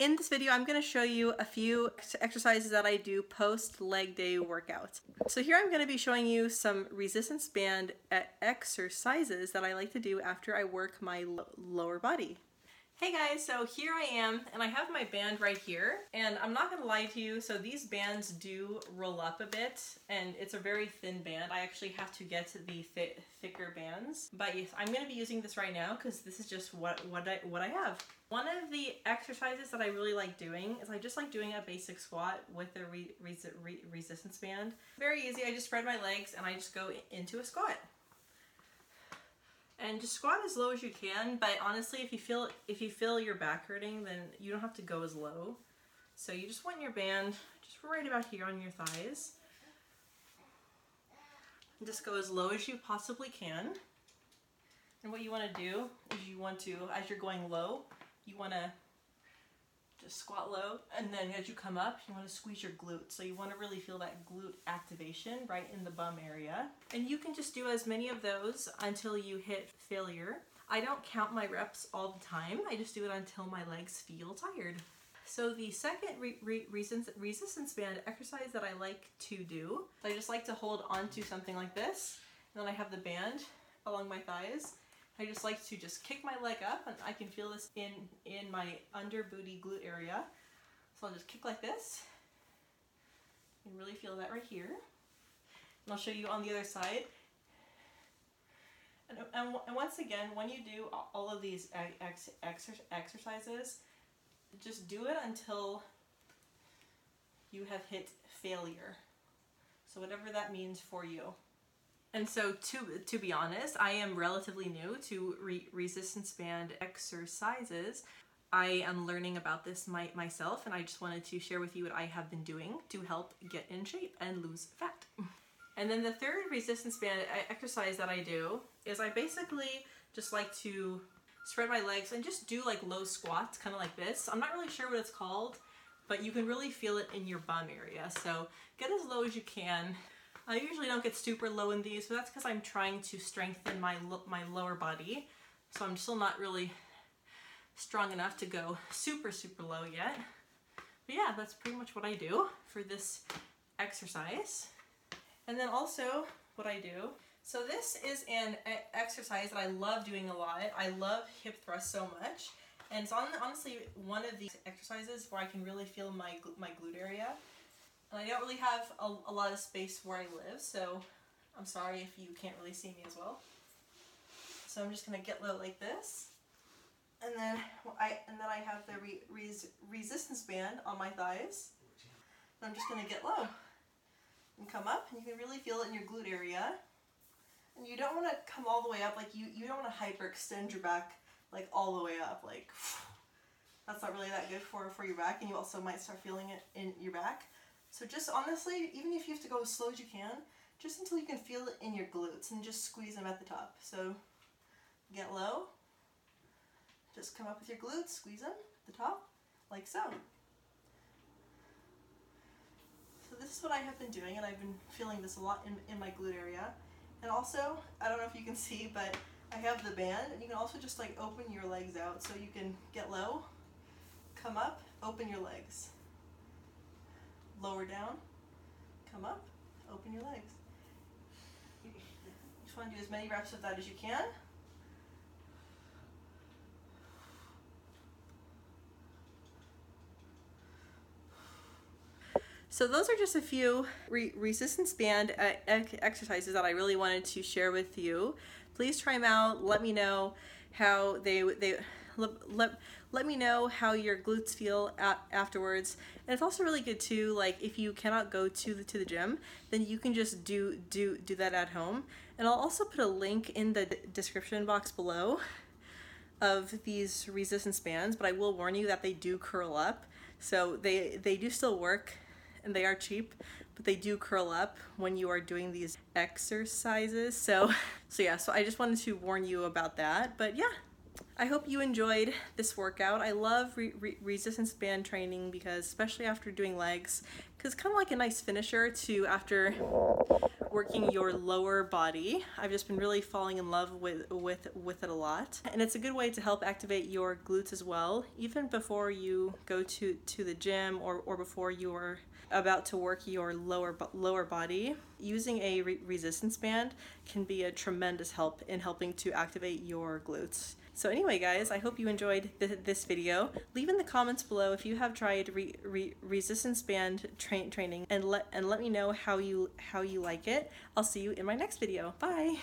In this video, I'm gonna show you a few exercises that I do post leg day workouts. So here I'm gonna be showing you some resistance band eh, exercises that I like to do after I work my lower body. Hey guys, so here I am and I have my band right here and I'm not gonna lie to you, so these bands do roll up a bit and it's a very thin band. I actually have to get the th thicker bands, but yes, I'm gonna be using this right now because this is just what, what, I, what I have. One of the exercises that I really like doing is I just like doing a basic squat with a re re resistance band. Very easy, I just spread my legs and I just go into a squat. And just squat as low as you can, but honestly, if you feel if you feel your back hurting, then you don't have to go as low. So you just want your band just right about here on your thighs. And just go as low as you possibly can. And what you want to do is you want to, as you're going low, you want to just squat low and then as you come up you want to squeeze your glutes so you want to really feel that glute activation right in the bum area. And you can just do as many of those until you hit failure. I don't count my reps all the time. I just do it until my legs feel tired. So the second re re resistance band exercise that I like to do I just like to hold onto something like this and then I have the band along my thighs I just like to just kick my leg up and I can feel this in, in my under booty glute area. So I'll just kick like this. You really feel that right here. And I'll show you on the other side. And, and, and once again, when you do all of these ex, exer, exercises, just do it until you have hit failure. So whatever that means for you. And so to, to be honest, I am relatively new to re resistance band exercises. I am learning about this my, myself and I just wanted to share with you what I have been doing to help get in shape and lose fat. And then the third resistance band exercise that I do is I basically just like to spread my legs and just do like low squats, kind of like this. I'm not really sure what it's called, but you can really feel it in your bum area. So get as low as you can I usually don't get super low in these, but that's because I'm trying to strengthen my, my lower body. So I'm still not really strong enough to go super, super low yet. But yeah, that's pretty much what I do for this exercise. And then also what I do, so this is an exercise that I love doing a lot. I love hip thrust so much. And it's on, honestly one of these exercises where I can really feel my, my glute area. And I don't really have a, a lot of space where I live, so I'm sorry if you can't really see me as well. So I'm just gonna get low like this. And then I and then I have the re, res, resistance band on my thighs. And I'm just gonna get low and come up, and you can really feel it in your glute area. And you don't want to come all the way up, like you you don't want to hyperextend your back like all the way up, like that's not really that good for for your back, and you also might start feeling it in your back. So just honestly, even if you have to go as slow as you can, just until you can feel it in your glutes and just squeeze them at the top. So get low, just come up with your glutes, squeeze them at the top, like so. So this is what I have been doing and I've been feeling this a lot in, in my glute area. And also, I don't know if you can see, but I have the band and you can also just like open your legs out so you can get low, come up, open your legs lower down, come up, open your legs. You just want to do as many reps of that as you can. So those are just a few re resistance band uh, exercises that I really wanted to share with you. Please try them out. Let me know how they they let, let, let me know how your glutes feel afterwards. And it's also really good too, like if you cannot go to the, to the gym, then you can just do, do, do that at home. And I'll also put a link in the description box below of these resistance bands, but I will warn you that they do curl up. So they, they do still work and they are cheap, but they do curl up when you are doing these exercises. So, so yeah, so I just wanted to warn you about that. But yeah, I hope you enjoyed this workout. I love re re resistance band training because, especially after doing legs, because it's kind of like a nice finisher to after working your lower body. I've just been really falling in love with with with it a lot, and it's a good way to help activate your glutes as well, even before you go to to the gym or or before you're about to work your lower lower body. Using a re resistance band can be a tremendous help in helping to activate your glutes. So anyway, guys, I hope you enjoyed th this video. Leave in the comments below if you have tried re re resistance band tra training, and let and let me know how you how you like it. I'll see you in my next video. Bye.